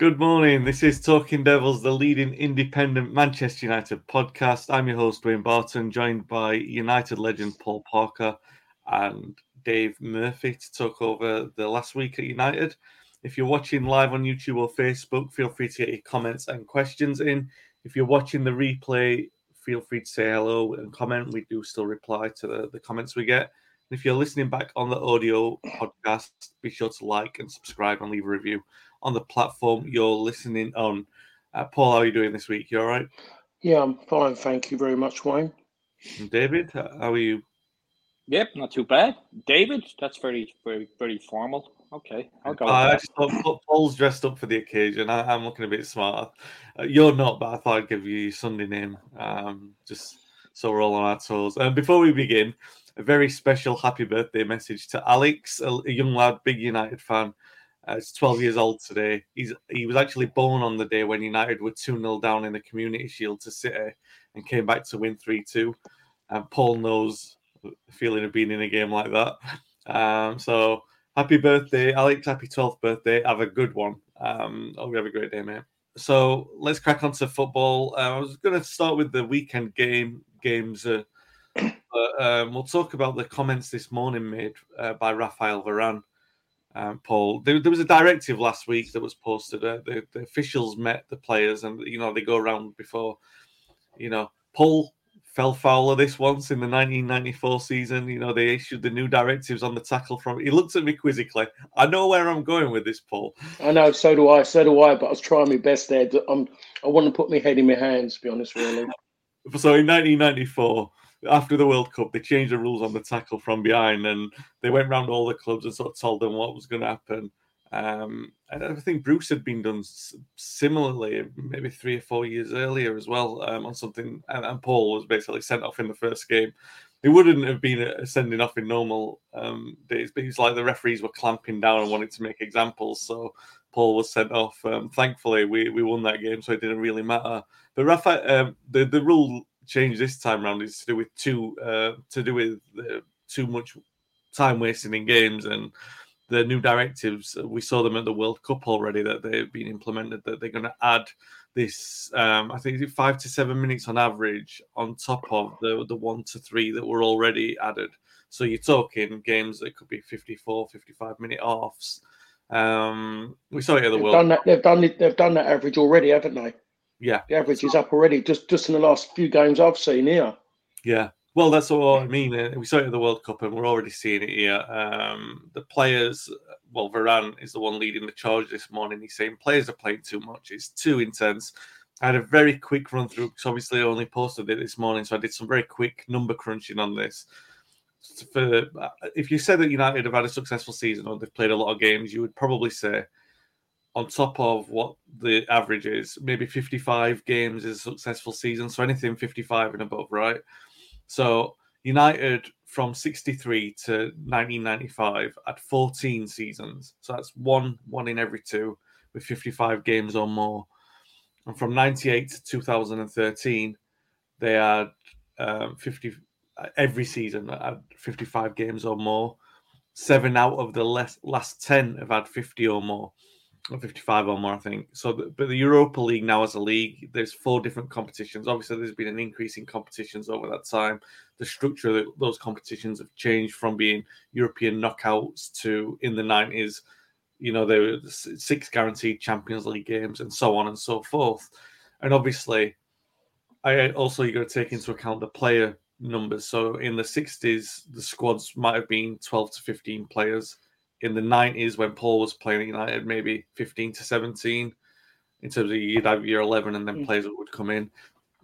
Good morning. This is Talking Devils, the leading independent Manchester United podcast. I'm your host, Wayne Barton, joined by United legend Paul Parker and Dave Murphy to talk over the last week at United. If you're watching live on YouTube or Facebook, feel free to get your comments and questions in. If you're watching the replay, feel free to say hello and comment. We do still reply to the, the comments we get. And if you're listening back on the audio podcast, be sure to like and subscribe and leave a review on the platform you're listening on. Uh, Paul, how are you doing this week? You all right? Yeah, I'm fine. Thank you very much, Wayne. And David, how are you? Yep, not too bad. David, that's very, very, very formal. Okay, I'll go. I just thought Paul's dressed up for the occasion. I, am looking a bit smart. Uh, you're not, but I thought I'd give you your Sunday name, um, just so we're all on our toes. And um, before we begin, a very special happy birthday message to Alex, a, a young lad, big United fan uh, he's 12 years old today. He's he was actually born on the day when United were 2 0 down in the Community Shield to City and came back to win 3 2. And Paul knows the feeling of being in a game like that. Um, so happy birthday, Alex. Happy 12th birthday. Have a good one. Um, hope you have a great day, mate. So let's crack on to football. Uh, I was going to start with the weekend game games. Uh, but, um, we'll talk about the comments this morning made uh, by Rafael Varane um, Paul. There, there, was a directive last week that was posted. Uh, the, the, officials met the players, and you know they go around before. You know, Paul fell foul of this once in the 1994 season. You know, they issued the new directives on the tackle from. He looked at me quizzically. I know where I'm going with this, Paul. I know, so do I. So do I. But I was trying my best there. I'm, I want to put my head in my hands. To be honest, really. So in 1994 after the World Cup, they changed the rules on the tackle from behind, and they went around all the clubs and sort of told them what was going to happen. Um, and I think Bruce had been done similarly, maybe three or four years earlier as well, um, on something. And, and, Paul was basically sent off in the first game. It wouldn't have been a sending off in normal um, days, but it's like the referees were clamping down and wanted to make examples. So Paul was sent off. Um, thankfully, we, we won that game, so it didn't really matter. But Rafa, um, the the rule change this time around is to do with too uh, to do with uh, too much time wasting in games and the new directives. Uh, we saw them at the World Cup already that they've been implemented. That they're going to add this, um, I think, five to seven minutes on average on top of the the one to three that were already added. So you're talking games that could be 54, 55 minute offs. Um, we saw it at the they've World. Done that, they've done it. They've done that average already, haven't they? Yeah, the average is up already. Just just in the last few games I've seen here. Yeah, well, that's what I mean. Uh, we saw it at the World Cup, and we're already seeing it here. Um, the players, well, Varane is the one leading the charge this morning. He's saying players are playing too much. It's too intense. I had a very quick run through because obviously I only posted it this morning, so I did some very quick number crunching on this. For uh, if you said that United have had a successful season or they've played a lot of games, you would probably say on top of what the average is, maybe 55 games is a successful season. So anything 55 and above, right? So United from 63 to 1995 at 14 seasons. So that's one one in every two with 55 games or more. And from 98 to 2013, they had um, 50 every season had 55 games or more. Seven out of the last, last 10 have had 50 or more. 55 or more, I think. So, but the Europa League now as a league, there's four different competitions. Obviously, there's been an increase in competitions over that time. The structure of those competitions have changed from being European knockouts to in the 90s, you know, there were six guaranteed Champions League games and so on and so forth. And obviously, I also you got to take into account the player numbers. So in the 60s, the squads might have been 12 to 15 players in the 90s when Paul was playing at United, maybe 15 to 17 in terms of you'd have year 11 and then mm. players would come in.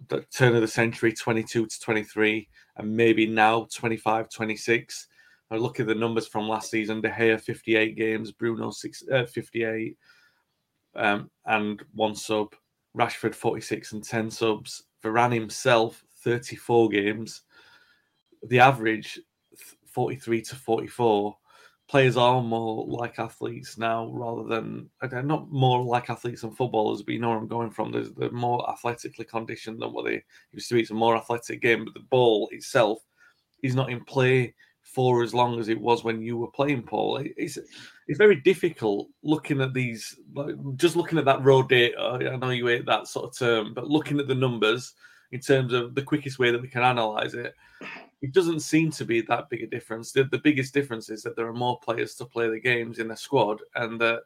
The turn of the century, 22 to 23, and maybe now 25, 26. I look at the numbers from last season De Gea 58 games, Bruno six, uh, 58, um, and one sub, Rashford 46 and 10 subs, Varane himself 34 games. The average 43 to 44 players are more like athletes now rather than they're not more like athletes and footballers, but you know where I'm going from. They're, they're more athletically conditioned than what they used to be. It's a more athletic game, but the ball itself is not in play for as long as it was when you were playing, Paul. It's it's very difficult looking at these, just looking at that raw data. I know you hate that sort of term, but looking at the numbers in terms of the quickest way that we can analyze it it doesn't seem to be that big a difference. The, the biggest difference is that there are more players to play the games in the squad, and that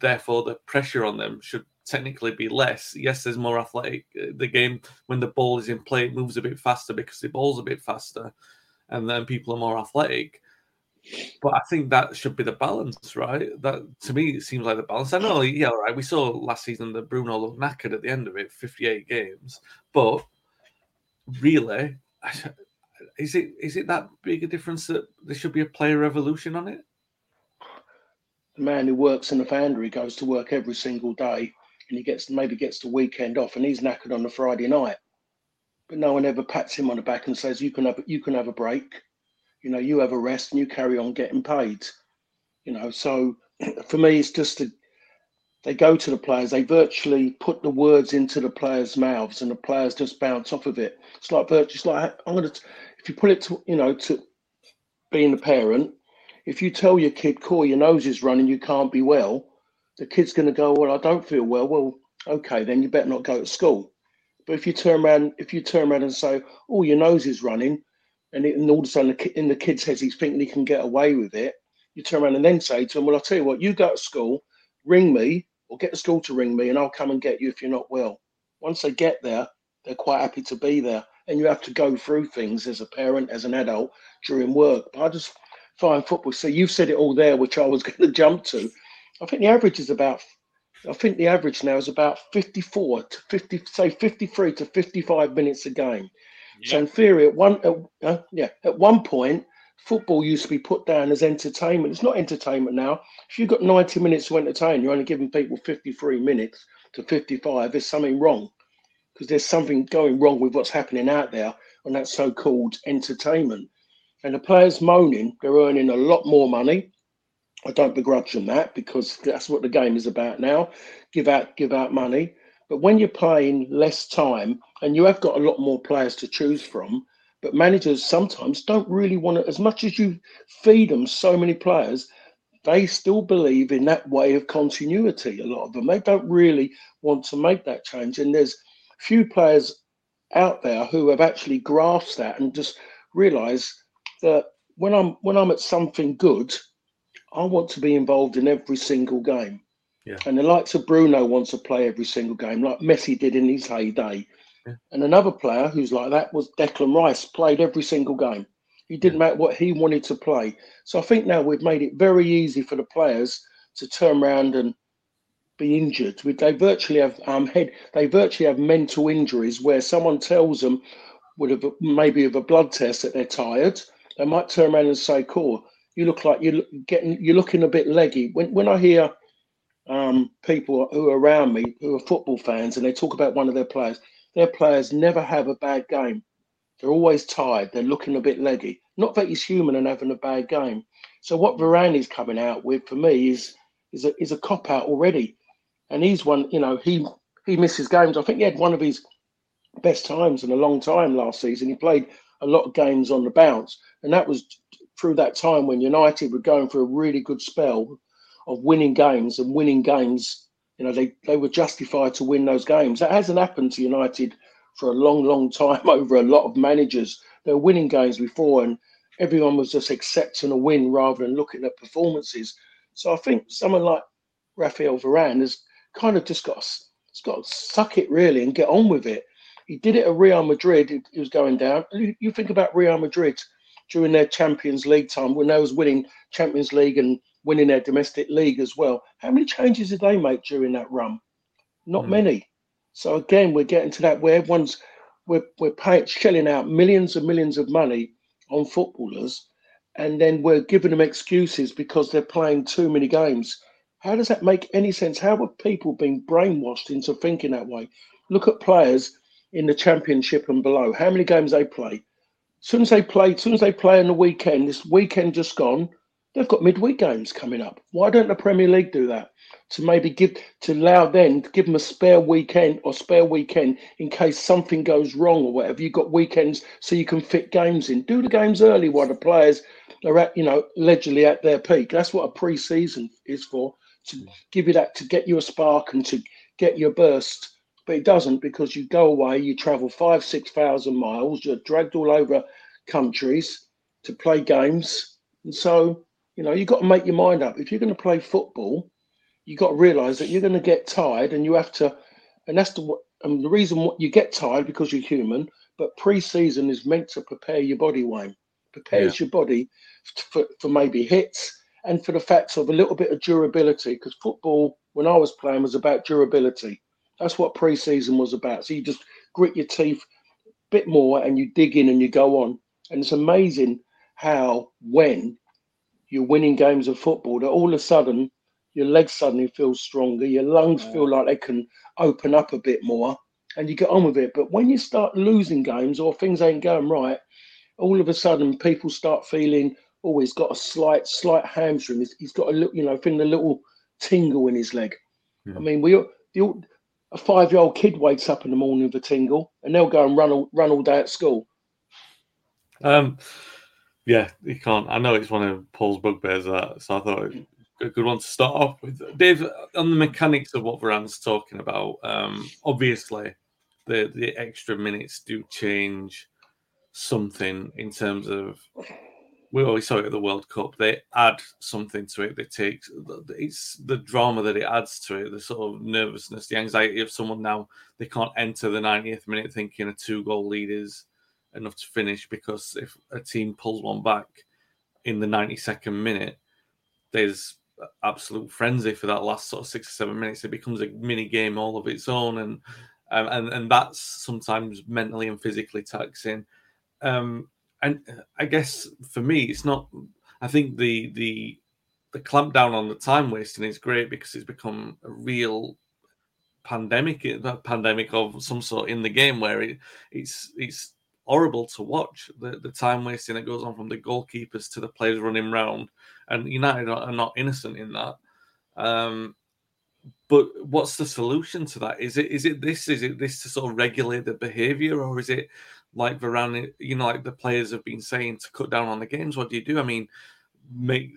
therefore the pressure on them should technically be less. Yes, there's more athletic. Uh, the game when the ball is in play, it moves a bit faster because the ball's a bit faster, and then people are more athletic. But I think that should be the balance, right? That to me it seems like the balance. I know, yeah, right. We saw last season that Bruno looked knackered at the end of it, 58 games, but really, is it is it that big a difference that there should be a player revolution on it? The man who works in the foundry goes to work every single day, and he gets maybe gets the weekend off, and he's knackered on the Friday night. But no one ever pats him on the back and says, "You can have you can have a break." You know, you have a rest and you carry on getting paid. You know, so for me, it's just a, they go to the players, they virtually put the words into the players' mouths, and the players just bounce off of it. It's like virtually, it's like I'm gonna if you put it to you know to being a parent, if you tell your kid, "Call your nose is running, you can't be well," the kid's going to go, "Well, I don't feel well." Well, okay, then you better not go to school. But if you turn around, if you turn around and say, "Oh, your nose is running," and, it, and all of a sudden in the kid's head he's thinking he can get away with it, you turn around and then say to him, "Well, I'll tell you what, you go to school, ring me, or get the school to ring me, and I'll come and get you if you're not well." Once they get there, they're quite happy to be there and you have to go through things as a parent, as an adult during work. But I just find football. So you've said it all there, which I was going to jump to. I think the average is about. I think the average now is about 54 to 50, say 53 to 55 minutes a game. Yeah. So in theory, at one, at, uh, yeah, at one point, football used to be put down as entertainment. It's not entertainment now. If you've got 90 minutes to entertain, you're only giving people 53 minutes to 55. There's something wrong because there's something going wrong with what's happening out there on that so-called entertainment. And the players moaning, they're earning a lot more money. I don't begrudge them that because that's what the game is about now. Give out, give out money. But when you're playing less time and you have got a lot more players to choose from, but managers sometimes don't really want to, as much as you feed them so many players, they still believe in that way of continuity. A lot of them, they don't really want to make that change. And there's few players out there who have actually grasped that and just realised that when I'm when I'm at something good, I want to be involved in every single game. Yeah. And the likes of Bruno wants to play every single game, like Messi did in his heyday. Yeah. And another player who's like that was Declan Rice, played every single game. He didn't matter what he wanted to play. So I think now we've made it very easy for the players to turn around and be injured. They virtually have um, head. They virtually have mental injuries where someone tells them, would have maybe of a blood test that they're tired. They might turn around and say, "Cool, you look like you're getting. You're looking a bit leggy." When when I hear um, people who are around me who are football fans and they talk about one of their players, their players never have a bad game. They're always tired. They're looking a bit leggy. Not that he's human and having a bad game. So what Varane is coming out with for me is is a is a cop out already and he's one. You know, he he misses games. I think he had one of his best times in a long time last season. He played a lot of games on the bounce, and that was through that time when United were going for a really good spell. of winning games and winning games. You know, they, they were justified to win those games. That hasn't happened to United for a long, long time over a lot of managers. They were winning games before, and everyone was just accepting a win rather than looking at performances. So I think someone like Rafael Varane has kind of just got got to suck it really and get on with it. He did it at Real Madrid. He was going down. You think about Real Madrid during their Champions League time when they was winning Champions League and winning their domestic league as well. How many changes did they make during that run? Not mm. many. So again, we're getting to that where everyone's we're we're paying shelling out millions and millions of money on footballers, and then we're giving them excuses because they're playing too many games. How does that make any sense? How are people being brainwashed into thinking that way? Look at players in the championship and below. How many games they play? As soon as they play, as soon as they play on the weekend, this weekend just gone, they've got midweek games coming up. Why don't the Premier League do that? To maybe give to allow them to give them a spare weekend or spare weekend in case something goes wrong or whatever. You've got weekends so you can fit games in. Do the games early while the players are at, you know, allegedly at their peak. That's what a pre-season is for to give you that to get you a spark and to get your burst. But it doesn't because you go away, you travel five, six thousand miles, you're dragged all over countries to play games. And so, you know, you've got to make your mind up. If you're going to play football, you've got to realize that you're going to get tired and you have to, and that's the, and the reason what you get tired because you're human, but pre-season is meant to prepare your body, Wayne. Prepares yeah. your body for, for maybe hits, and for the fact of a little bit of durability because football when I was playing was about durability. That's what pre-season was about. So you just grit your teeth a bit more and you dig in and you go on. And it's amazing how when you're winning games of football that all of a sudden your legs suddenly feel stronger, your lungs yeah. feel like they can open up a bit more and you get on with it. But when you start losing games or things ain't going right, all of a sudden people start feeling oh, he's got a slight, slight hamstring. he's, he's got a little, you know, feeling a little tingle in his leg. I mean, we the, a five-year-old kid wakes up in the morning with a tingle, and they'll go and run all, run all day at school. Um, yeah, you can't. I know it's one of Paul's bugbears, that so I thought a good one to start off with. Dave, on the mechanics of what Varane's talking about, um, obviously the the extra minutes do change something in terms of we always saw it at the World Cup. They add something to it. They take it's the drama that it adds to it, the sort of nervousness, the anxiety of someone now they can't enter the 90th minute thinking a two goal lead is enough to finish because if a team pulls one back in the 92nd minute, there's absolute frenzy for that last sort of six or seven minutes. It becomes a mini game all of its own, and um, and and that's sometimes mentally and physically taxing. Um, and uh, I guess for me, it's not. I think the the the clamp down on the time wasting is great because it's become a real pandemic, a uh, pandemic of some sort in the game where it, it's it's horrible to watch the, the time wasting that goes on from the goalkeepers to the players running round, and United are, not innocent in that. Um, but what's the solution to that? Is it is it this? Is it this to sort of regulate the behaviour, or is it like Varane, you know, like the players have been saying to cut down on the games. What do you do? I mean, make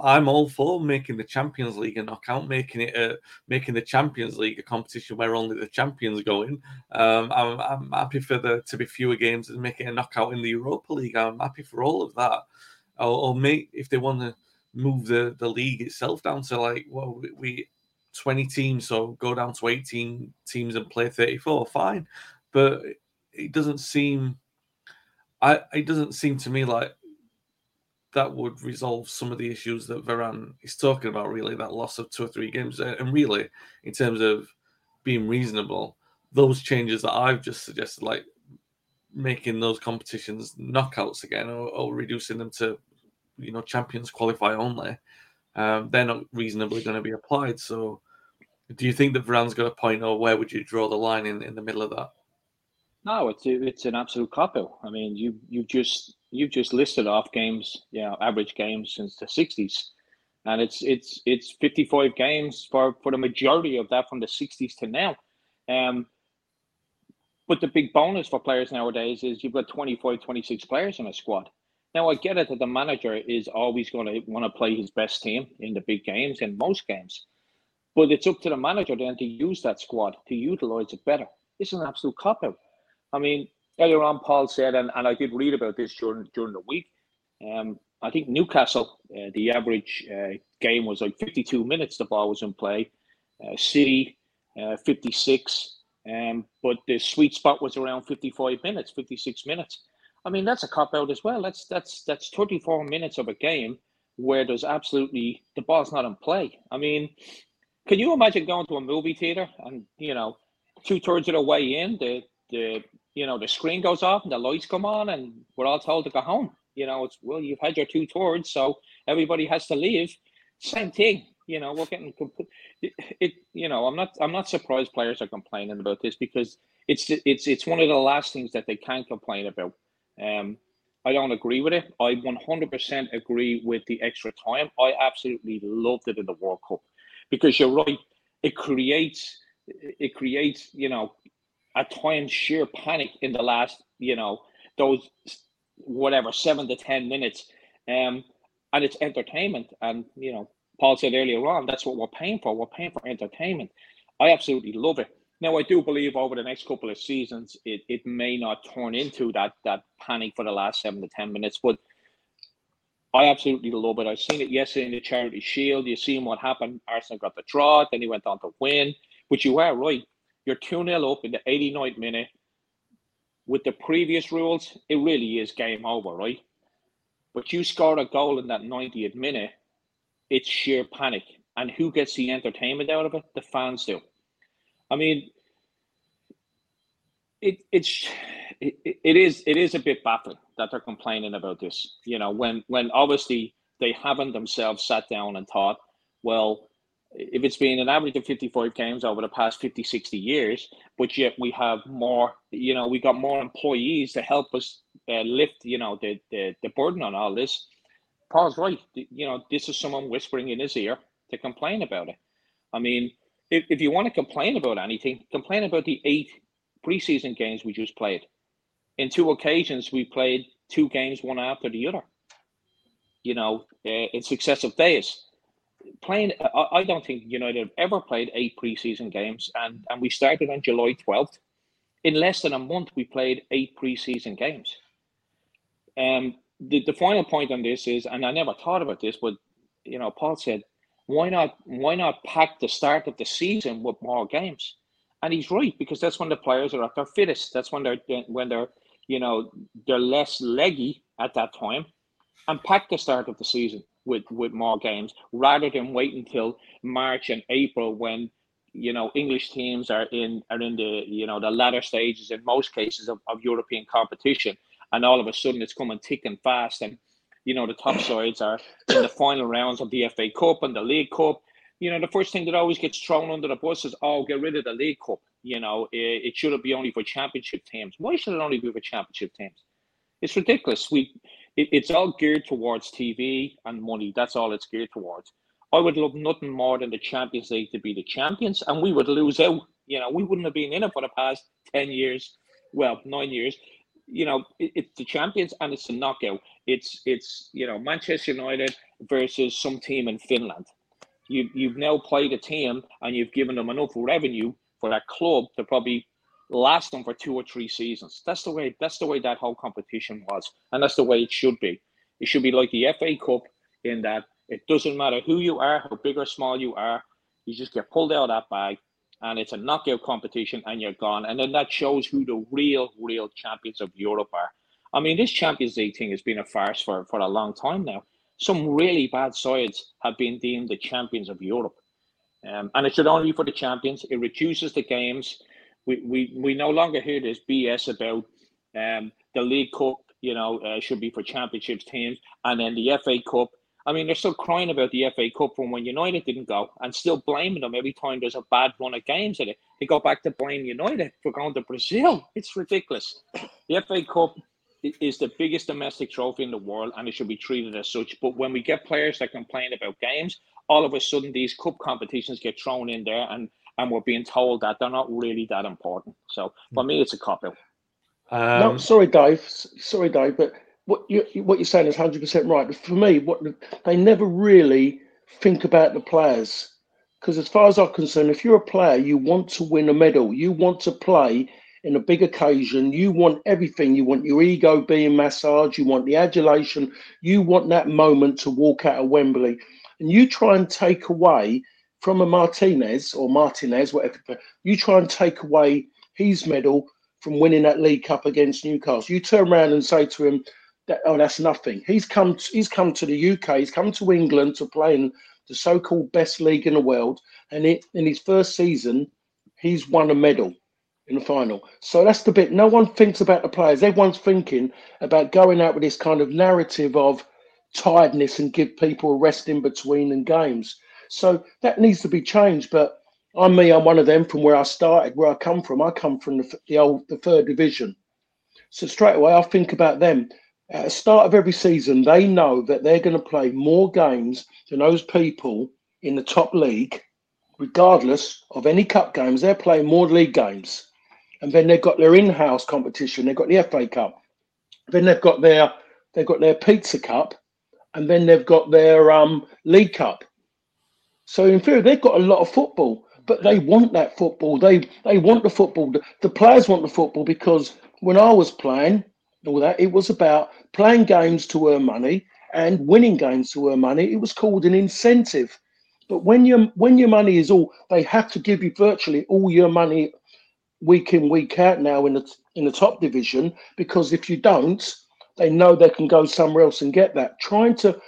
I'm all for making the Champions League a knockout, making it a making the Champions League a competition where only the champions go in. Um, I'm, I'm happy for there to be fewer games and make it a knockout in the Europa League. I'm happy for all of that. Or, or make if they want to move the, the league itself down to like well we, we 20 teams, so go down to 18 teams and play 34. Fine, but it doesn't seem I it doesn't seem to me like that would resolve some of the issues that Varane is talking about. Really, that loss of two or three games, and really, in terms of being reasonable, those changes that I've just suggested, like making those competitions knockouts again, or, or reducing them to you know champions qualify only, um, they're not reasonably going to be applied. So, do you think that Varane's got a point, or where would you draw the line in, in the middle of that? No, it's it's an absolute cop out. I mean, you you just you've just listed off games, you know, average games since the '60s, and it's it's it's 55 games for for the majority of that from the '60s to now. Um, but the big bonus for players nowadays is you've got 25, 26 players in a squad. Now I get it that the manager is always going to want to play his best team in the big games in most games, but it's up to the manager then to use that squad to utilize it better. It's an absolute cop out. I mean, earlier on, Paul said, and, and I did read about this during during the week. Um, I think Newcastle, uh, the average uh, game was like 52 minutes. The ball was in play. Uh, City, uh, 56. Um, but the sweet spot was around 55 minutes, 56 minutes. I mean, that's a cop out as well. That's that's that's 34 minutes of a game where there's absolutely the ball's not in play. I mean, can you imagine going to a movie theater and you know, two thirds of the way in, the the you know the screen goes off and the lights come on and we're all told to go home. You know, it's well, you've had your two thirds, so everybody has to leave. Same thing. You know, we're getting it, it. You know, I'm not. I'm not surprised players are complaining about this because it's it's it's one of the last things that they can complain about um, I don't agree with it. I 100% agree with the extra time. I absolutely loved it in the World Cup because you're right. It creates, it creates, you know, at times sheer panic in the last, you know, those whatever seven to ten minutes, um, and it's entertainment. And you know, Paul said earlier on, that's what we're paying for. We're paying for entertainment. I absolutely love it. Now, I do believe over the next couple of seasons, it, it may not turn into that that panic for the last seven to ten minutes, but I absolutely love it. I've seen it yesterday in the Charity Shield. You've seen what happened. Arsenal got the draw, then he went on to win. But you are right. You're 2 0 up in the 89th minute. With the previous rules, it really is game over, right? But you score a goal in that 90th minute, it's sheer panic. And who gets the entertainment out of it? The fans do. I mean, it it's it, it is it is a bit baffling that they're complaining about this. You know, when when obviously they haven't themselves sat down and thought, well, if it's been an average of 55 games over the past 50 60 years but yet we have more you know we got more employees to help us uh, lift you know the, the the burden on all this paul's right you know this is someone whispering in his ear to complain about it i mean if, if you want to complain about anything, complain about the eight preseason games we just played. In two occasions, we played two games one after the other. You know, uh, in successive days. Playing, I, don't think United have ever played eight preseason games, and and we started on July twelfth. In less than a month, we played eight preseason games. Um, the, the final point on this is, and I never thought about this, but you know, Paul said why not why not pack the start of the season with more games? And he's right because that's when the players are at their fittest. That's when they're when they're you know they're less leggy at that time, and pack the start of the season with with more games rather than wait until March and April when you know English teams are in are in the you know the latter stages in most cases of, of European competition, and all of a sudden it's coming thick and fast and you know, the top sides are in the final rounds of the FA Cup and the League Cup. You know, the first thing that always gets thrown under the bus is, oh, get rid of the League Cup. You know, it, it should be only for championship teams. Why should it only be for championship teams? It's ridiculous. We, it, it's all geared towards TV and money. That's all it's geared towards. I would love nothing more than the Champions League to be the champions, and we would lose out. You know, we wouldn't have been in it for the past ten years, well, nine years. You know, it, it's the champions and it's a knockout. It's it's you know Manchester United versus some team in Finland. You you've now played a team and you've given them enough revenue for that club to probably last them for two or three seasons. That's the way that's the way that whole competition was, and that's the way it should be. It should be like the FA Cup in that it doesn't matter who you are, how big or small you are, you just get pulled out of that bag, and it's a knockout competition, and you're gone. And then that shows who the real, real champions of Europe are. I mean, this Champions League thing has been a farce for, for a long time now. Some really bad sides have been deemed the champions of Europe. Um, and it should only be for the champions. It reduces the games. We, we, we no longer hear this BS about um, the League Cup, you know, uh, should be for championships teams. And then the FA Cup. I mean, they're still crying about the FA Cup from when United didn't go and still blaming them every time there's a bad run of games in it. They go back to blame United for going to Brazil. It's ridiculous. The FA Cup is the biggest domestic trophy in the world and it should be treated as such. But when we get players that complain about games, all of a sudden these cup competitions get thrown in there and, and we're being told that they're not really that important. So for me, it's a cop out. Um, no, sorry, Dave. Sorry, Dave, but what you what you're saying is hundred percent right. For me, what they never really think about the players because as far as I'm concerned, if you're a player, you want to win a medal, you want to play in a big occasion, you want everything. You want your ego being massaged, you want the adulation, you want that moment to walk out of Wembley, and you try and take away from a Martinez or Martinez, whatever you try and take away his medal from winning that League Cup against Newcastle. You turn around and say to him that oh, that's nothing. He's come he's come to the UK, he's come to England to play in the so-called best league in the world, and it, in his first season, he's won a medal in the final. So that's the bit. No one thinks about the players. Everyone's thinking about going out with this kind of narrative of tiredness and give people a rest in between and games. So that needs to be changed. But I'm me. I'm one of them from where I started, where I come from. I come from the, the old, the third division. So straight away, I think about them. At the start of every season, they know that they're going to play more games than those people in the top league, regardless of any cup games. They're playing more league games, and then they've got their in-house competition. They've got the FA Cup. Then they've got their they've got their Pizza Cup, and then they've got their um, League Cup. So in theory, they've got a lot of football, but they want that football. They they want the football. The, the players want the football because when I was playing all that, it was about playing games to earn money and winning games to earn money. It was called an incentive. But when your when your money is all, they have to give you virtually all your money week in week out now in the in the top division because if you don't, they know they can go somewhere else and get that. Trying to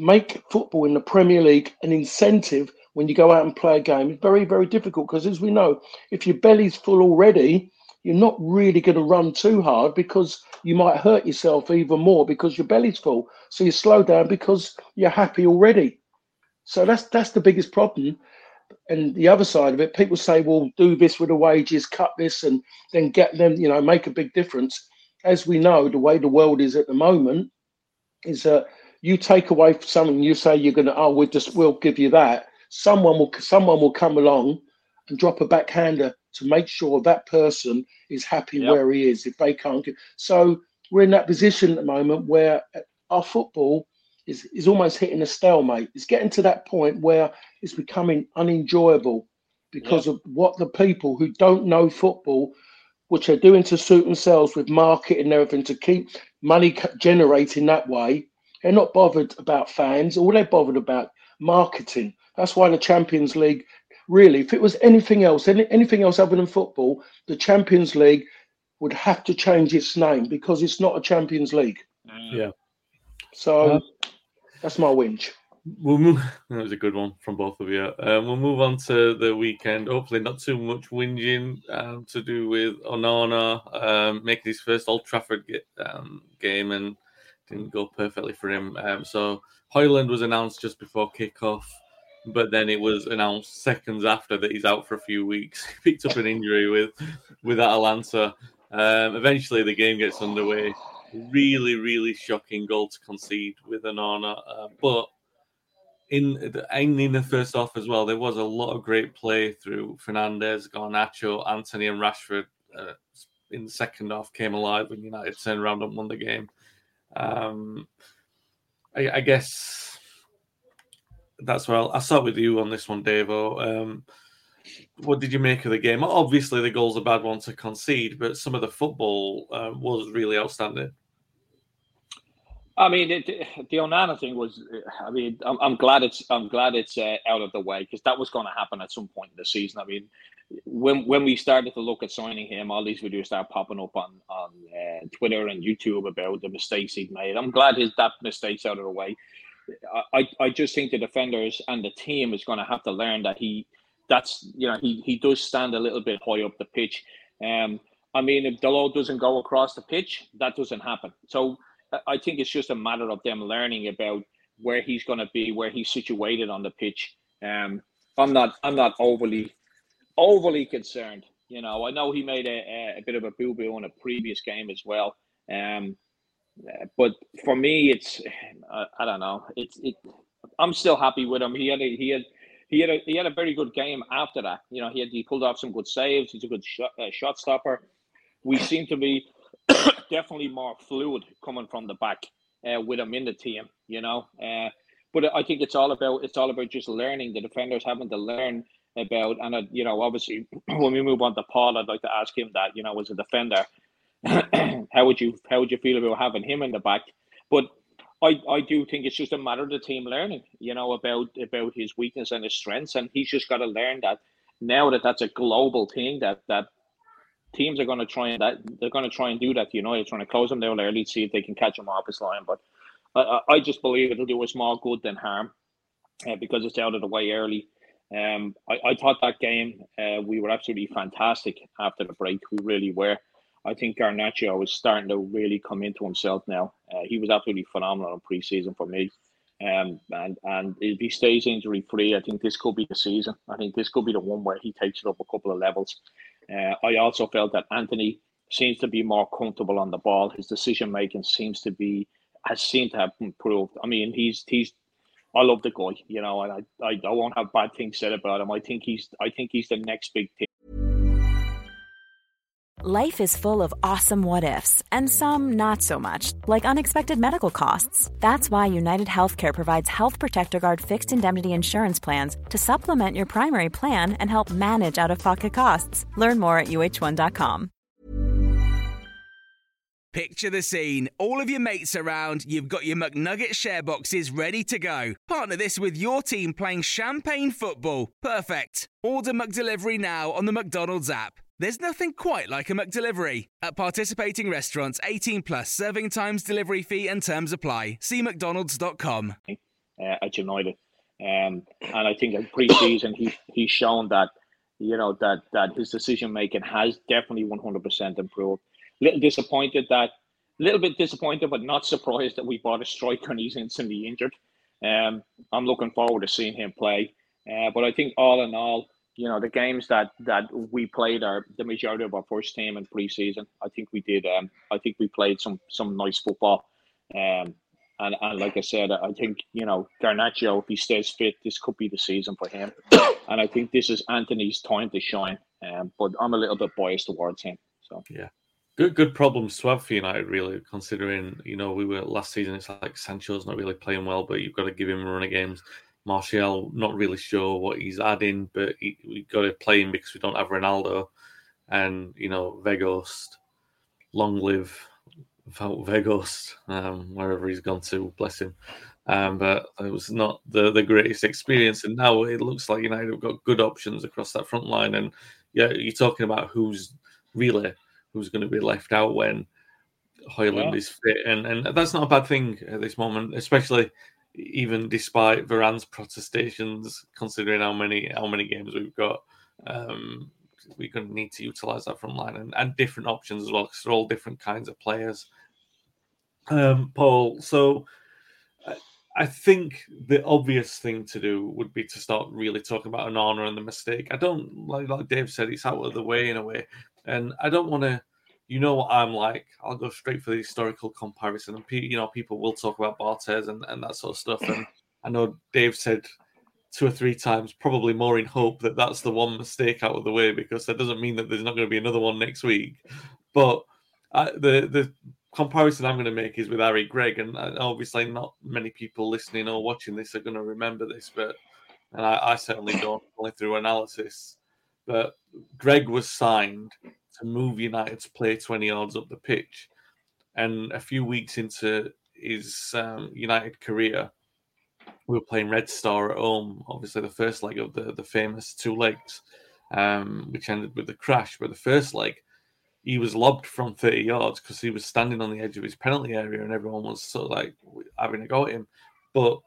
make football in the Premier League an incentive when you go out and play a game is very, very difficult because, as we know, if your belly's full already, you're not really going to run too hard because you might hurt yourself even more because your belly's full. So you slow down because you're happy already. So that's that's the biggest problem. And the other side of it, people say, "Well, do this with the wages, cut this, and then get them, you know, make a big difference." As we know, the way the world is at the moment is that you take away something, you say you're going to, oh, we just we'll give you that. Someone will someone will come along and drop a backhander to make sure that person is happy yep. where he is if they can't get so we're in that position at the moment where our football is, is almost hitting a stalemate it's getting to that point where it's becoming unenjoyable because yep. of what the people who don't know football which are doing to suit themselves with marketing and everything to keep money generating that way they're not bothered about fans all they're bothered about marketing that's why the champions league really, if it was anything else, any, anything else other than football, the Champions League would have to change its name because it's not a Champions League. Yeah. So uh, that's my whinge. We'll move. That was a good one from both of you. Um, we'll move on to the weekend. Hopefully, not too much whinging um, to do with Onana um, making his first Old Trafford get, um, game and didn't go perfectly for him. Um, so Højlund was announced just before kickoff but then it was announced seconds after that he's out for a few weeks. He picked up an injury with with Atalanta. Um, eventually, the game gets underway. Really, really shocking goal to concede with Onana, uh, but in the, in the first half as well, there was a lot of great play through Fernandes, Garnacho, Antony, and Rashford. Uh, in the second half, came alive when United turned around and won the game. Um, I, I guess that's well. I'll start with you on this one, Davo. Um, what did you make of the game? Obviously, the goal's a bad one to concede, but some of the football uh, was really outstanding. I mean, it, the Onana thing was. I mean, I'm, I'm glad it's I'm glad it's uh, out of the way because that was going to happen at some point in the season. I mean, when when we started to look at signing him, all these videos started popping up on on uh, Twitter and YouTube about the mistakes he'd made. I'm glad his that mistakes out of the way. I, I just think the defenders and the team is going to have to learn that he that's you know he he does stand a little bit high up the pitch. Um, I mean, if Dalot doesn't go across the pitch, that doesn't happen. So I think it's just a matter of them learning about where he's going to be, where he's situated on the pitch. Um, I'm not I'm not overly overly concerned. You know, I know he made a, a bit of a boo boo in a previous game as well. Um, but for me, it's I, I don't know. It's it. I'm still happy with him. He had a, he had he had a he had a very good game after that. You know, he had he pulled off some good saves. He's a good shot uh, shot stopper. We seem to be definitely more fluid coming from the back uh, with him in the team. You know, uh, but I think it's all about it's all about just learning. The defenders having to learn about, and you know, obviously, when we move on to Paul, I'd like to ask him that. You know, as a defender, how would you how would you feel about having him in the back? But I, I do think it's just a matter of the team learning, you know, about about his weakness and his strengths, and he's just got to learn that now that that's a global thing that that teams are going to try and that they're going to try and do that. You know, they're trying to close him down early, see if they can catch him off his line. But I, I just believe it'll do us more good than harm uh, because it's out of the way early. Um, I, I thought that game uh, we were absolutely fantastic after the break. We really were. I think Garnacho was starting to really come into himself now. Uh, he was absolutely phenomenal in preseason for me. Um, and and if he stays injury free, I think this could be the season. I think this could be the one where he takes it up a couple of levels. Uh, I also felt that Antony seems to be more comfortable on the ball. His decision making seems to be has seemed to have improved. I mean, he's he's I love the guy, you know, and I, I, I won't have bad things said about him. I think he's I think he's the next big thing. Life is full of awesome what ifs, and some not so much, like unexpected medical costs. That's why United Healthcare provides Health Protector Guard fixed indemnity insurance plans to supplement your primary plan and help manage out of pocket costs. Learn more at uh1.com. Picture the scene. All of your mates around, you've got your McNugget share boxes ready to go. Partner this with your team playing champagne football. Perfect. Order McDelivery now on the McDonald's app. There's nothing quite like a McDelivery. At participating restaurants, 18 plus serving times, delivery fee, and terms apply. See McDonald's.com. Uh, at United. Um, and I think in pre-season he he's shown that you know that that his decision making has definitely 100% improved. Little disappointed that, little bit disappointed, but not surprised that we bought a striker and he's instantly injured. Um, I'm looking forward to seeing him play. Uh, but I think all in all, you know, the games that that we played are the majority of our first team in preseason. I think we did. Um, I think we played some some nice football. Um, and, and like I said, I think you know Garnacho, if he stays fit, this could be the season for him. And I think this is Antony's time to shine. Um, but I'm a little bit biased towards him. So yeah, good good problems to have for United, really. Considering you know we were last season, it's like Sancho's not really playing well, but you've got to give him a run of games. Martial, not really sure what he's adding, but he, we got to play him because we don't have Ronaldo. And, you know, Weghorst, long live Weghorst, um, wherever he's gone to, bless him. Um, but it was not the, the greatest experience. And now it looks like United have got good options across that front line. And yeah, you're talking about who's really who's going to be left out when Højlund yeah. is fit. And, and that's not a bad thing at this moment, especially even despite Varane's protestations, considering how many how many games we've got, um, we're going to need to utilize that front line and, and different options as well because they're all different kinds of players. Um, Paul, so I, I think the obvious thing to do would be to start really talking about Onana and the mistake. I don't like like Dave said, it's out of the way in a way, and I don't want to you know what I'm like. I'll go straight for the historical comparison. And you know, people will talk about Barthez and, and that sort of stuff. And I know Dave said two or three times, probably more in hope that that's the one mistake out of the way, because that doesn't mean that there's not going to be another one next week. But I, the the comparison I'm going to make is with Harry Gregg, and obviously not many people listening or watching this are going to remember this, but and I, I certainly don't, only through analysis. But Gregg was signed to move United to play 20 yards up the pitch. And a few weeks into his um, United career, we were playing Red Star at home, obviously the first leg of the, the famous two legs, um, which ended with the crash. But the first leg, he was lobbed from 30 yards because he was standing on the edge of his penalty area and everyone was sort of like having a go at him. But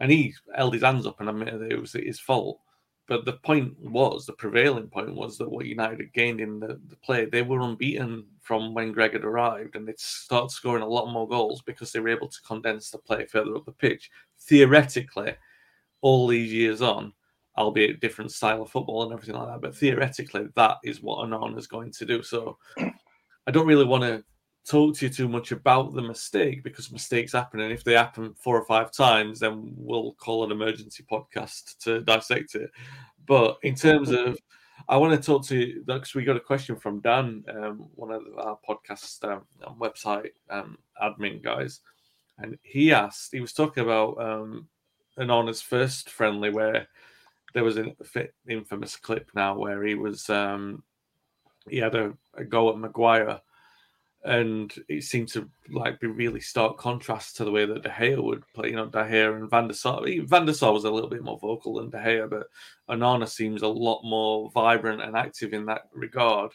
and he held his hands up and admitted it was his fault. But the point was, the prevailing point was that what United had gained in the, the play, they were unbeaten from when Gregg had arrived, and they'd start scoring a lot more goals because they were able to condense the play further up the pitch. Theoretically, all these years on, albeit different style of football and everything like that, but theoretically, that is what Onana is going to do. So I don't really want to talk to you too much about the mistake because mistakes happen, and if they happen four or five times, then we'll call an emergency podcast to dissect it. But in terms of I want to talk to you because we got a question from Dan, um, one of our podcast um, website um, admin guys, and he asked. He was talking about um, Onana's first friendly where there was an infamous clip now where he was um, he had a, a go at Maguire and it seemed to like be really stark contrast to the way that De Gea would play. You know, De Gea and Van der Sar. Van der Sar was a little bit more vocal than De Gea, but Onana seems a lot more vibrant and active in that regard.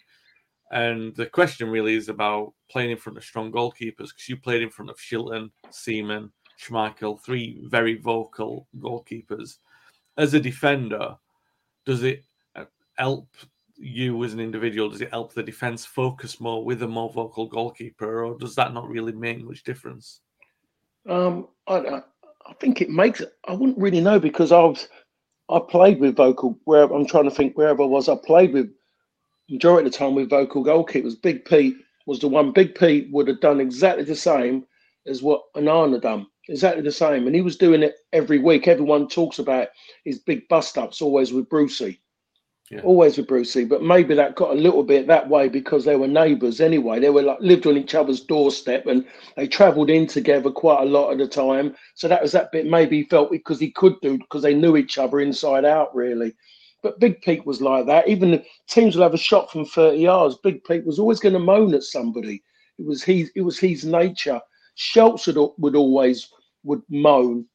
And the question really is about playing in front of strong goalkeepers because you played in front of Shilton, Seaman, Schmeichel, three very vocal goalkeepers. As a defender, does it uh, help you as an individual? Does it help the defense focus more with a more vocal goalkeeper, or does that not really make much difference? Um, I, I think it makes. I wouldn't really know because I was I played with vocal. Where I'm trying to think wherever I was, I played with majority of the time with vocal goalkeepers. Big Pete was the one. Big Pete would have done exactly the same as what Onana done. Exactly the same, and he was doing it every week. Everyone talks about his big bust ups always with Brucey yeah. always with Brucey, but maybe that got a little bit that way because they were neighbours anyway. They were like lived on each other's doorstep and they travelled in together quite a lot of the time. So that was that bit maybe he felt because he could do because they knew each other inside out really. But Big Pete was like that. Even teams will have a shot from 30 yards. Big Pete was always going to moan at somebody. It was he. It was his nature. Shilts would, would always would moan.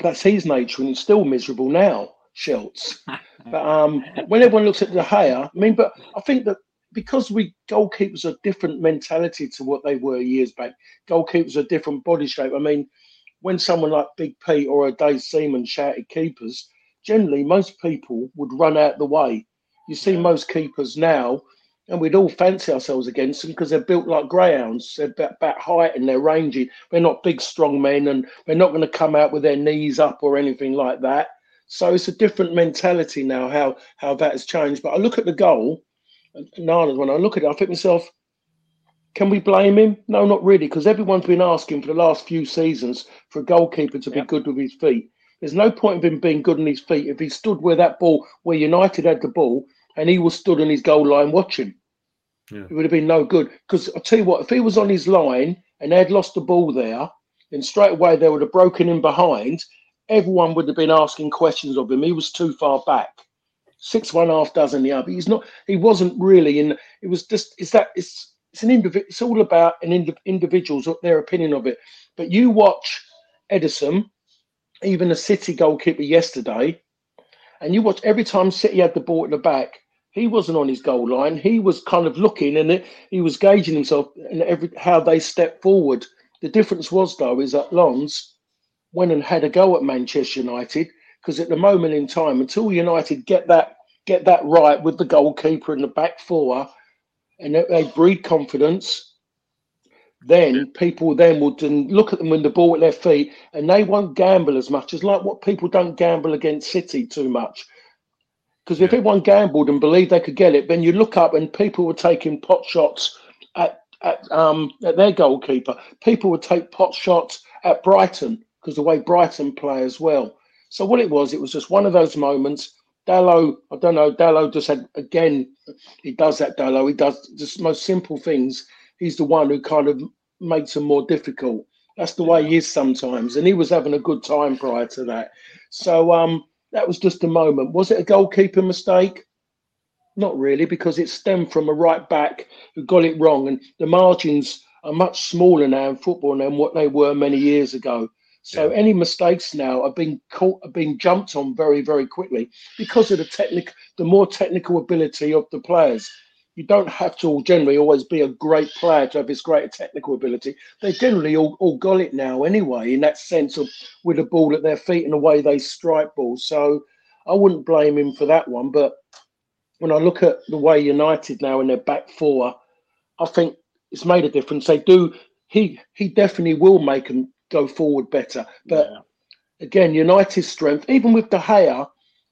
That's his nature, and he's still miserable now. Shilts. but um, when everyone looks at De Gea, I mean, but I think that because we goalkeepers are different mentality to what they were years back. Goalkeepers are different body shape. I mean, when someone like Big Pete or a Dave Seaman shouted keepers, generally most people would run out the way. You see most keepers now, and we'd all fancy ourselves against them because they're built like greyhounds. They're about, about height and they're rangy. They're not big, strong men, and they're not going to come out with their knees up or anything like that. So it's a different mentality now how how that has changed. But I look at the goal, Nana, when I look at it, I think myself, can we blame him? No, not really, because everyone's been asking for the last few seasons for a goalkeeper to be good with his feet. There's no point of him being good on his feet if he stood where that ball, where United had the ball, and he was stood on his goal line watching. Yeah. It would have been no good. Because I'll tell you what, if he was on his line and they had lost the ball there, then straight away they would have broken him behind everyone would have been asking questions of him. He was too far back. Six one half dozen the other. He's not. He wasn't really in. It was just. It's that. It's. It's an individual. It's all about an ind- individual's their opinion of it. But you watch Ederson, even a City goalkeeper yesterday, and you watch every time City had the ball at the back. He wasn't on his goal line. He was kind of looking and it, he was gauging himself and every how they stepped forward. The difference was though is that Lens went and had a go at Manchester United because at the moment in time, until United get that get that right with the goalkeeper and the back four, and they breed confidence, then people then would look at them with the ball at their feet, and they won't gamble as much as like what people don't gamble against City too much. Because if everyone gambled and believed they could get it, then you look up and people were taking pot shots at at um at their goalkeeper. People would take pot shots at Brighton because the way Brighton play as well. So what it was, it was just one of those moments. Dalot, I don't know, Dalot just had again, he does that, Dalot. He does just most simple things. He's the one who kind of makes them more difficult. That's the way he is sometimes. And he was having a good time prior to that. So um that was just a moment. Was it a goalkeeper mistake? Not really, because it stemmed from a right back who got it wrong. And the margins are much smaller now in football than what they were many years ago. So yeah. any mistakes now are being caught, are being jumped on very, very quickly because of the technical, the more technical ability of the players. You don't have to generally always be a great player to have this greater technical ability. They generally all, all got it now anyway, in that sense of with a ball at their feet and the way they strike balls. So I wouldn't blame him for that one. But when I look at the way United now in their back four, I think it's made a difference. They do. He he definitely will make them go forward better. But yeah. again, United's strength, even with De Gea,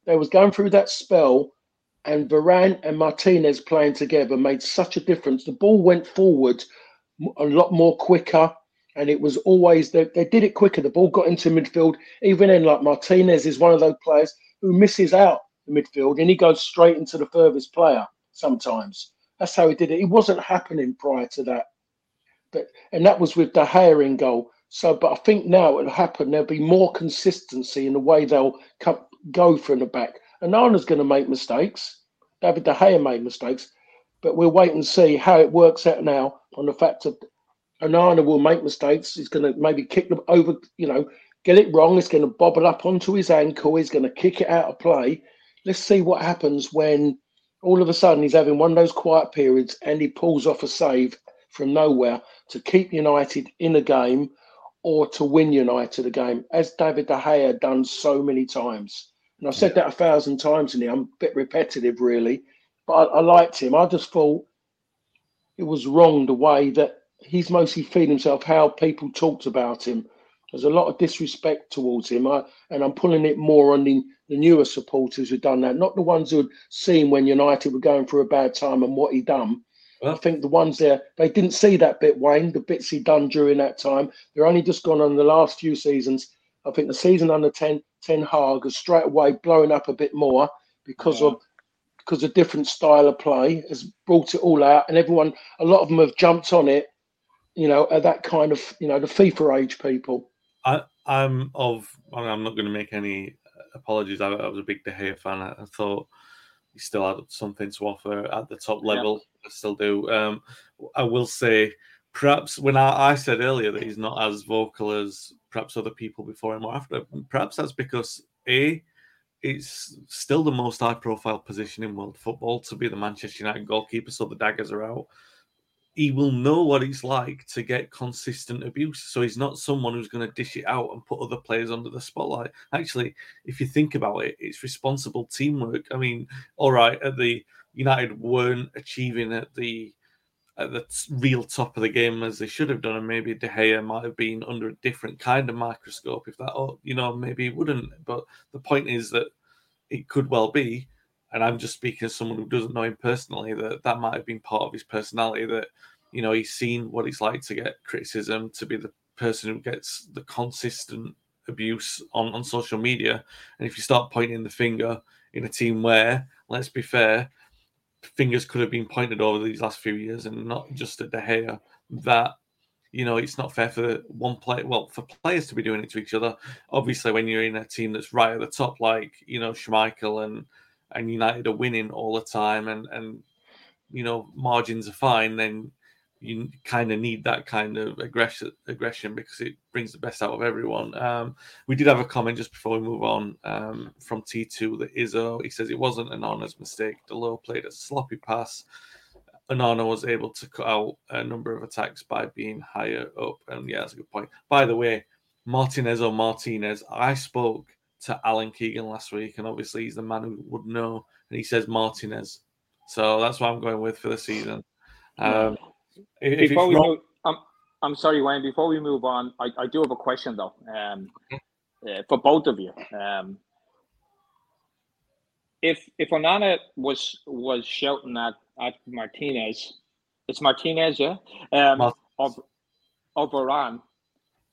they was going through that spell, and Varane and Martinez playing together made such a difference. The ball went forward a lot more quicker, and it was always they, they did it quicker. The ball got into midfield. Even then, like Martinez is one of those players who misses out the midfield, and he goes straight into the furthest player sometimes. That's how he did it. It wasn't happening prior to that. But and that was with De Gea in goal. So, but I think now it'll happen. There'll be more consistency in the way they'll come, go from the back. And Onana's going to make mistakes. David De Gea made mistakes, but we'll wait and see how it works out now on the fact that Onana will make mistakes. He's going to maybe kick them over, you know, get it wrong. He's going to bobble up onto his ankle. He's going to kick it out of play. Let's see what happens when all of a sudden he's having one of those quiet periods and he pulls off a save from nowhere to keep United in a game or to win United a game, as David De Gea done so many times. And I've said that a thousand times in here. I'm a bit repetitive, really, but I, I liked him. I just thought it was wrong the way that he's mostly feeling himself, how people talked about him. There's a lot of disrespect towards him, I, and I'm pulling it more on the, the newer supporters who've done that, not the ones who'd seen when United were going through a bad time and what he'd done. Well, I think the ones there they didn't see that bit, Wayne, the bits he done during that time. They're only just gone on the last few seasons. I think the season under 10, Ten Hag has straight away blown up a bit more because yeah. of because a different style of play has brought it all out, and everyone, a lot of them have jumped on it. You know, at that kind of, you know, the FIFA age people. I, I'm of. I'm not going to make any apologies. I, I was a big De Gea fan. I, I, thought he still had something to offer at the top level. I still do. Um, I will say, perhaps when I, I said earlier that he's not as vocal as perhaps other people before him or after, perhaps that's because a it's still the most high profile position in world football to be the Manchester United goalkeeper, so the daggers are out. He will know what it's like to get consistent abuse. So he's not someone who's going to dish it out and put other players under the spotlight. Actually, if you think about it, it's responsible teamwork. I mean, all right, at the United weren't achieving at the at the real top of the game as they should have done, and maybe De Gea might have been under a different kind of microscope if that, or you know, maybe wouldn't. But the point is that it could well be, and I'm just speaking as someone who doesn't know him personally, that that might have been part of his personality. That you know, he's seen what it's like to get criticism, to be the person who gets the consistent abuse on on social media, and if you start pointing the finger in a team where, let's be fair fingers could have been pointed over these last few years and not just at De Gea, that you know it's not fair for one player well for players to be doing it to each other. Obviously when you're in a team that's right at the top like you know Schmeichel and and United are winning all the time and and you know margins are fine then you kind of need that kind of aggression aggression because it brings the best out of everyone. Um, we did have a comment just before we move on um, from T2 that Izzo. He says it wasn't an honest mistake. Dalot played a sloppy pass. Onana was able to cut out a number of attacks by being higher up. And yeah, that's a good point. By the way, Martinez or Martinez, I spoke to Alan Keegan last week, and obviously he's the man who would know, and he says Martinez. So that's what I'm going with for the season. Um, if before we move, I'm, I'm sorry, Wayne. Before we move on, I, I do have a question though, um, uh, for both of you. Um, if if Onana was was shouting at at Martinez, it's Martinez, yeah, um, of of Iran,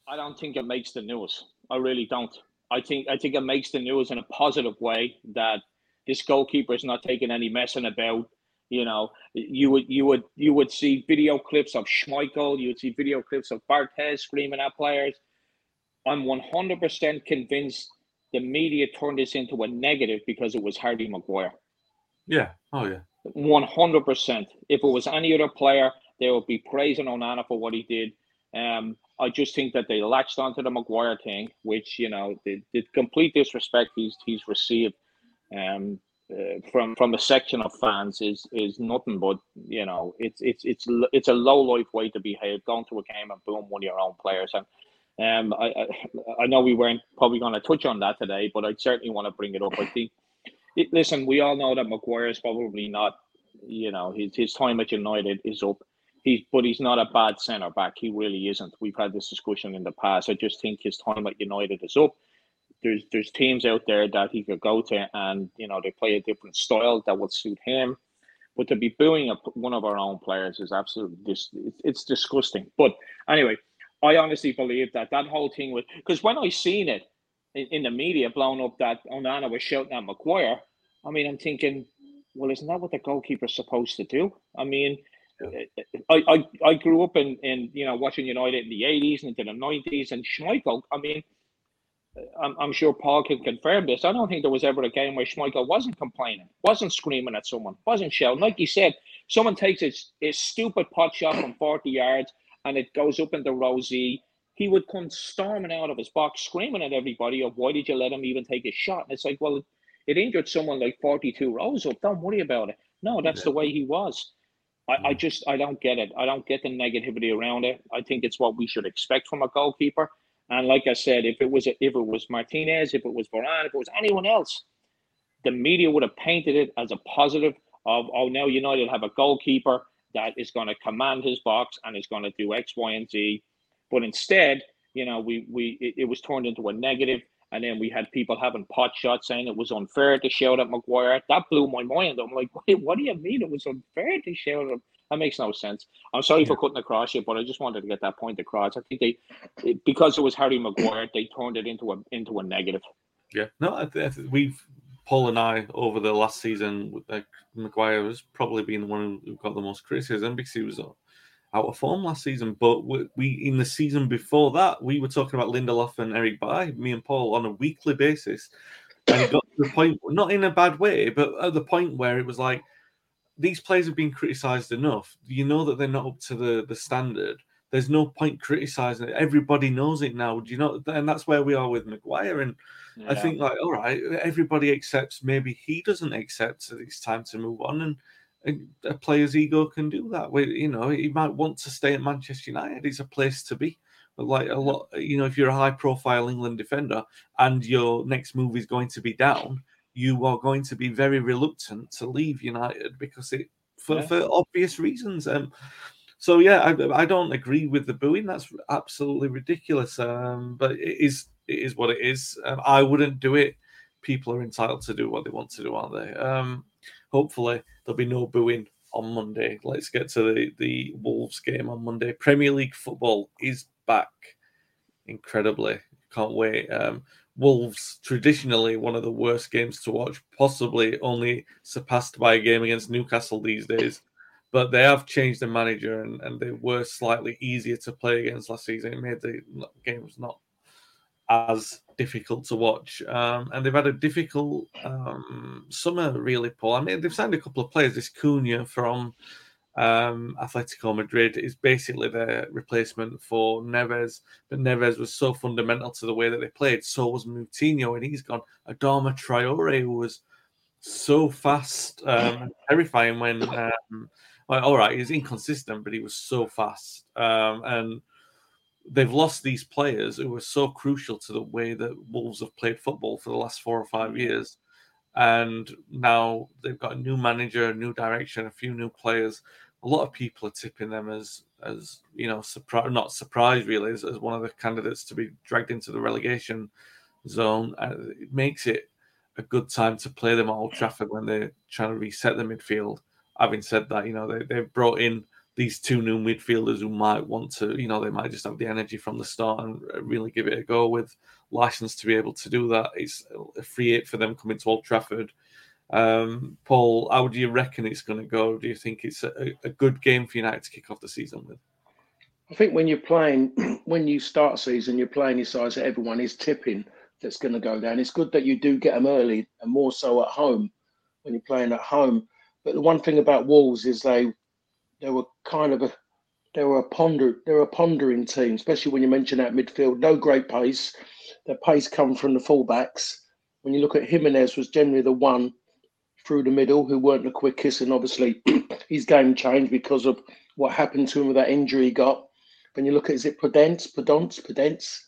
I don't think it makes the news. I really don't. I think I think it makes the news in a positive way that this goalkeeper is not taking any messing about. You know, you would you would you would see video clips of Schmeichel, you would see video clips of Barthez screaming at players. I'm 100% convinced the media turned this into a negative because it was Harry Maguire. Yeah. Oh yeah. 100%. If it was any other player, they would be praising Onana for what he did. Um, I just think that they latched onto the Maguire thing, which you know, the, the complete disrespect he's he's received. Um, uh, from from a section of fans is is nothing but you know it's it's it's it's a low life way to behave. Going to a game and boom, one of your own players. And um, I I, I know we weren't probably going to touch on that today, but I certainly want to bring it up. I think. It, listen, we all know that Maguire is probably not. You know, his his time at United is up. He's but he's not a bad centre back. He really isn't. We've had this discussion in the past. I just think his time at United is up there's there's teams out there that he could go to, and you know they play a different style that would suit him. But to be booing a, one of our own players is absolutely this. It's disgusting. But anyway, I honestly believe that that whole thing was because when I seen it in, in, the media blown up that Onana was shouting at Maguire, I mean, I'm thinking, well, isn't that what the goalkeeper's supposed to do? I mean, I, I, I grew up in, in you know watching United in the 80s and into the 90s, and Schmeichel. I mean, I'm, I'm sure Paul can confirm this. I don't think there was ever a game where Schmeichel wasn't complaining, wasn't screaming at someone, wasn't shouting. Like you said, someone takes his, his stupid pot shot from 40 yards and it goes up into Row Z. He would come storming out of his box, screaming at everybody of why did you let him even take a shot? And it's like, well, it injured someone like 42 rows up. Don't worry about it. No, that's yeah. the way he was. I, I just I don't get it. I don't get the negativity around it. I think it's what we should expect from a goalkeeper. And like I said, if it was if it was Martinez, if it was Varane, if it was anyone else, the media would have painted it as a positive of oh now United have a goalkeeper that is going to command his box and is going to do X, Y, and Z. But instead, you know, we we it, it was turned into a negative, and then we had people having pot shots saying it was unfair to shout at Maguire. That blew my mind. I'm like, what do you mean it was unfair to shout at that makes no sense. I'm sorry yeah. for cutting across you, but I just wanted to get that point across. I think they, because it was Harry Maguire, they turned it into a into a negative. Yeah, no, I, I, we've Paul and I over the last season, like Maguire has probably been the one who got the most criticism because he was uh, out of form last season. But we, in the season before that, we were talking about Lindelof and Eric Bailly, me and Paul, on a weekly basis. And it got to the point, not in a bad way, but at the point where it was like, these players have been criticised enough. You know that they're not up to the, the standard. There's no point criticising it. Everybody knows it now. Do you know? And that's where we are with Maguire. And yeah. I think, like, all right, everybody accepts. Maybe he doesn't accept that it's time to move on. And, a player's ego can do that. Where you know he might want to stay at Manchester United. It's a place to be. But like a lot, you know, if you're a high-profile England defender and your next move is going to be down, you are going to be very reluctant to leave United because it for, yeah. for obvious reasons. Um, so yeah, I, I, don't agree with the booing. That's absolutely ridiculous. Um, but it is it is what it is. Um, I wouldn't do it. People are entitled to do what they want to do, aren't they? Um, hopefully there'll be no booing on Monday. Let's get to the the Wolves game on Monday. Premier League football is back. Incredibly, can't wait. Um, Wolves traditionally one of the worst games to watch, possibly only surpassed by a game against Newcastle these days. But they have changed the manager and, and they were slightly easier to play against last season. It made the games not as difficult to watch. Um, and they've had a difficult um, summer, really, Paul. I mean, they've signed a couple of players. This Cunha from um, Atletico Madrid is basically the replacement for Neves. But Neves was so fundamental to the way that they played. So was Moutinho, and he's gone. Adama Traore, who was so fast um, terrifying when, um, well, all right, he's inconsistent, but he was so fast. Um, and they've lost these players who were so crucial to the way that Wolves have played football for the last four or five years. And now they've got a new manager, a new direction, a few new players a lot of people are tipping them as as you know not surprised really as, as, one of the candidates to be dragged into the relegation zone uh, it makes it a good time to play them at Old Trafford when they're trying to reset the midfield. Having said that you know they, they've brought in these two new midfielders who might want to you know they might just have the energy from the start and really give it a go with license to be able to do that. It's a free hit for them coming to Old Trafford um, Paul, how do you reckon it's going to go? Do you think it's a, a good game for United to kick off the season with? I think when you're playing, when you start season, you're playing your size that everyone is tipping that's going to go down. It's good that you do get them early and more so at home when you're playing at home. But the one thing about Wolves is they they were kind of a they were a ponder they're a pondering team, especially when you mention that midfield. No great pace. Their pace come from the fullbacks. When you look at Jimenez was generally the one through the middle who weren't the quickest, and obviously his game changed because of what happened to him with that injury he got. When you look at is it Podence, Podence, Podence,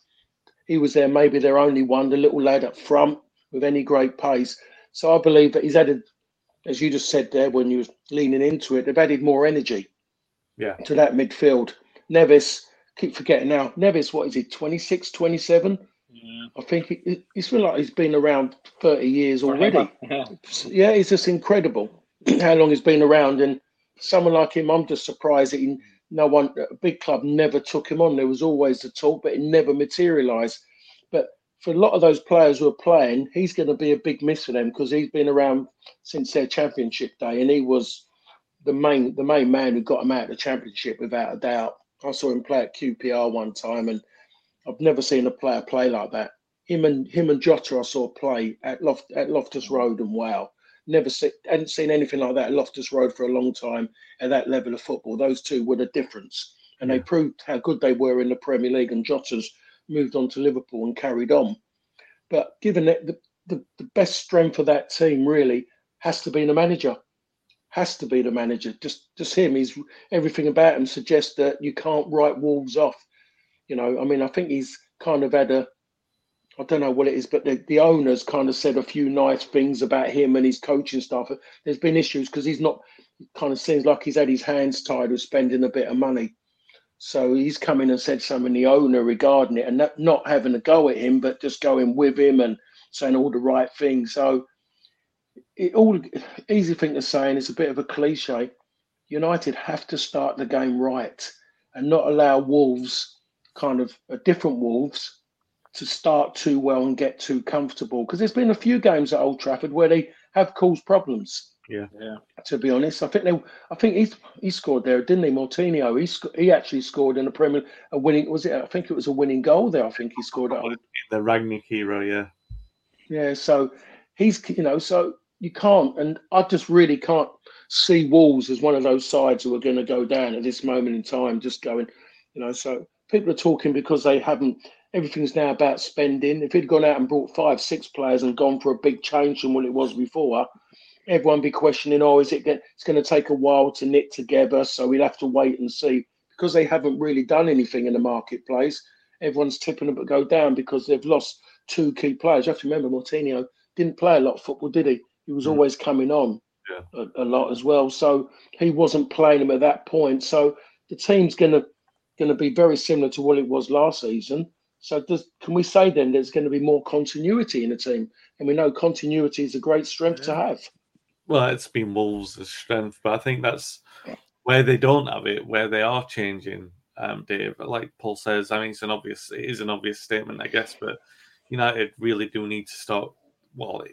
he was there maybe their only one, the little lad up front with any great pace. So I believe that he's added, as you just said there when you was leaning into it, they've added more energy yeah. to that midfield. Neves, keep forgetting now, Neves, what is he, 26, 27? Yeah. I think it, it's feel like he's been around 30 years already. Yeah. yeah, it's just incredible how long he's been around. And someone like him, I'm just surprised that he, no one, a big club never took him on. There was always the talk, but it never materialised. But for a lot of those players who are playing, he's going to be a big miss for them because he's been around since their championship day, and he was the main the main man who got him out of the championship without a doubt. I saw him play at QPR one time, and I've never seen a player play like that. Him and him and Jota, I saw play at Loft at Loftus Road, and wow, never see, hadn't seen anything like that at Loftus Road for a long time at that level of football. Those two were the difference, and yeah. they proved how good they were in the Premier League. And Jota's moved on to Liverpool and carried on. But given that the, the, the best strength of that team really has to be the manager, has to be the manager. Just just him. He's everything about him suggests that you can't write Wolves off. You know, I mean, I think he's kind of had a I don't know what it is, but the, the owners kind of said a few nice things about him and his coaching staff. There's been issues because he's not kind of seems like he's had his hands tied with spending a bit of money. So he's come in and said something the owner regarding it and not, not having a go at him, but just going with him and saying all the right things. So it all easy thing to say, and it's a bit of a cliche. United have to start the game right and not allow Wolves, kind of a different Wolves, to start too well and get too comfortable. Because there's been a few games at Old Trafford where they have caused problems. Yeah, yeah. To be honest, I think they, I think he he scored there, didn't he, Moutinho? He sc- he actually scored in the Premier a winning. Was it? I think it was a winning goal there. I think he scored at the Rangnick hero. Yeah, yeah. So he's you know so you can't, and I just really can't see Wolves as one of those sides who are going to go down at this moment in time. Just going, you know. So people are talking because they haven't. Everything's now about spending. If he'd gone out and brought five, six players and gone for a big change from what it was before, everyone be questioning, oh, is it it's going to take a while to knit together? So we'll have to wait and see because they haven't really done anything in the marketplace. Everyone's tipping them to go down because they've lost two key players. You have to remember, Moutinho didn't play a lot of football, did he? He was mm. always coming on yeah. a, a, lot as well. So he wasn't playing them at that point. So the team's going to going to be very similar to what it was last season. So does, can we say then there's going to be more continuity in the team? And we know continuity is a great strength yeah. to have well, it's been Wolves' strength, but I think that's where they don't have it, where they are changing. Um, Dave, like Paul says, I mean, it's an obvious, it is an obvious statement, I guess, but United really do need to start well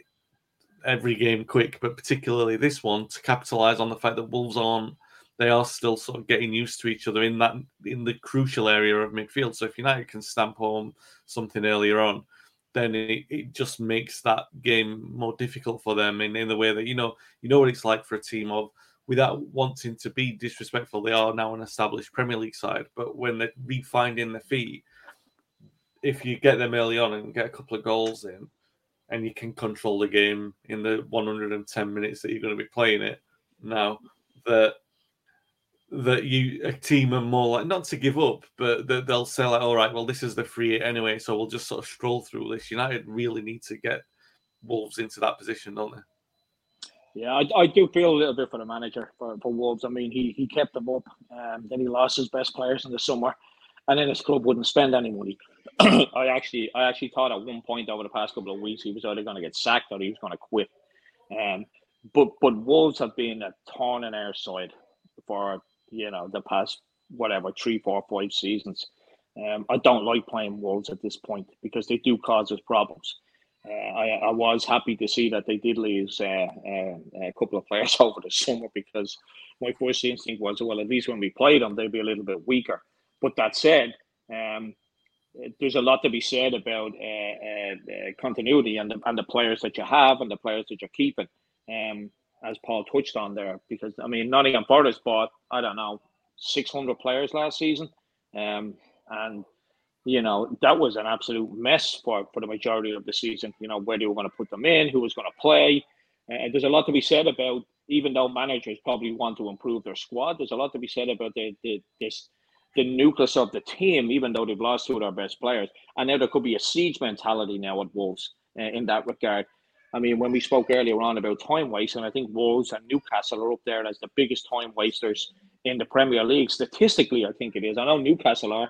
every game quick, but particularly this one to capitalise on the fact that Wolves aren't. They are still sort of getting used to each other in that in the crucial area of midfield. So if United can stamp home something earlier on, then it, it just makes that game more difficult for them in, in the way that you know you know what it's like for a team of without wanting to be disrespectful they are now an established premier league side but when they're refinding their feet if you get them early on and get a couple of goals in and you can control the game in the 110 minutes that you're going to be playing it now that that you a team are more like not to give up, but that they'll say like, all right, well, this is the free anyway, so we'll just sort of stroll through this. United really need to get Wolves into that position, don't they? Yeah, I, I do feel a little bit for the manager for, for Wolves. I mean, he he kept them up, um, then he lost his best players in the summer, and then his club wouldn't spend any money. I actually I actually thought at one point over the past couple of weeks he was either going to get sacked or he was going to quit. Um, but but Wolves have been a thorn in our side for you know, the past whatever three, four, five seasons. Um, I don't like playing Wolves at this point because they do cause us problems. Uh, I, I was happy to see that they did lose uh, uh, a couple of players over the summer because my first instinct was, well, at least when we played them, they'd be a little bit weaker. But that said, um, there's a lot to be said about uh, uh, uh, continuity and the, and the players that you have and the players that you're keeping. Um, as Paul touched on there, because I mean Nottingham Forest bought I don't know 600 players last season, um, and you know that was an absolute mess for for the majority of the season. You know where they were going to put them in, who was going to play. Uh, there's a lot to be said about even though managers probably want to improve their squad. There's a lot to be said about the, the this the nucleus of the team, even though they've lost two of their best players. And now there could be a siege mentality now at Wolves uh, in that regard. I mean, when we spoke earlier on about time waste, and I think Wolves and Newcastle are up there as the biggest time wasters in the Premier League. Statistically, I think it is. I know Newcastle are,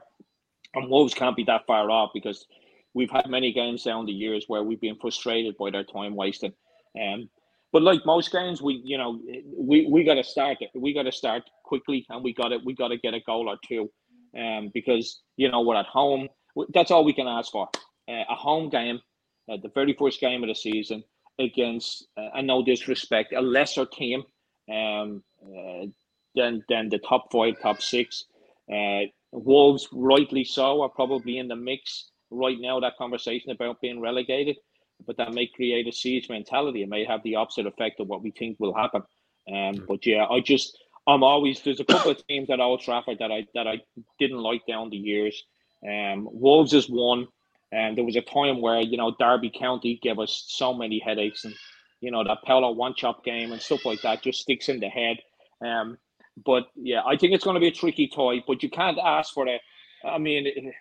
and Wolves can't be that far off because we've had many games down the years where we've been frustrated by their time wasting. Um, but like most games, we you know we, we got to start it. We got to start quickly, and we got to we got to get a goal or two, um, because you know we're at home. That's all we can ask for uh, a home game, uh, the very first game of the season against, uh, and no disrespect, a lesser team um, uh, than than the top five, top six. Uh, Wolves, rightly so, are probably in the mix right now. That conversation about being relegated, but that may create a siege mentality. It may have the opposite effect of what we think will happen. Um, but yeah, I just I'm always there's a couple of teams at Old Trafford that I that I didn't like down the years. Um, Wolves is one, and there was a time where you know Derby County gave us so many headaches, and you know that one chop game and stuff like that just sticks in the head. Um, but yeah, I think it's going to be a tricky toy. But you can't ask for the. I mean,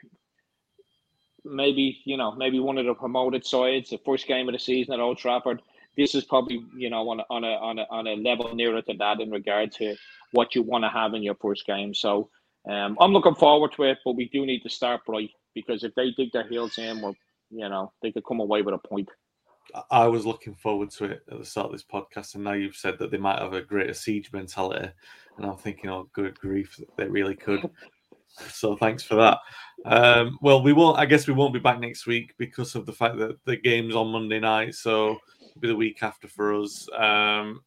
maybe you know maybe one of the promoted sides, the first game of the season at Old Trafford this is probably you know on a, on a on a on a level nearer to that in regard to what you want to have in your first game. So um, I'm looking forward to it, but we do need to start bright because if they dig their heels in, well, you know, they could come away with a point. I was looking forward to it at the start of this podcast, and now you've said that they might have a greater siege mentality, and I'm thinking, oh, good grief, they really could. so thanks for that. Um, well, we won't. I guess we won't be back next week because of the fact that the game's on Monday night. So be the week after for us. Um,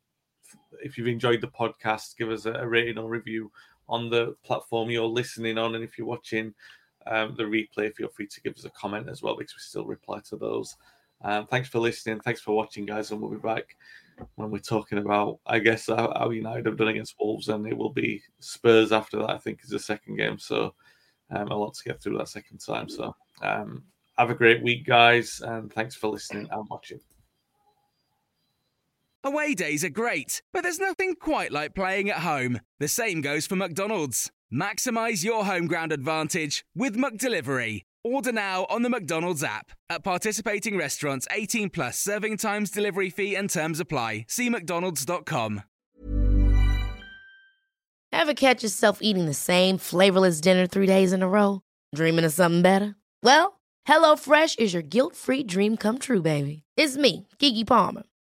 if you've enjoyed the podcast, give us a, a, rating or review on the platform you're listening on. And if you're watching um, the replay, feel free to give us a comment as well because we still reply to those. Um, thanks for listening. Thanks for watching, guys. And we'll be back when we're talking about, I guess, how, how United have done against Wolves. And it will be Spurs after that, I think, is the second game. So um, a lot to get through that second time. So um, have a great week, guys. And thanks for listening and watching. Away days are great, but there's nothing quite like playing at home. The same goes for McDonald's. Maximize your home ground advantage with McDelivery. Order now on the McDonald's app. At participating restaurants, 18 plus serving times, delivery fee, and terms apply. See McDonald's.com. Ever catch yourself eating the same flavorless dinner three days in a row? Dreaming of something better? Well, HelloFresh is your guilt free dream come true, baby. It's me, Keke Palmer.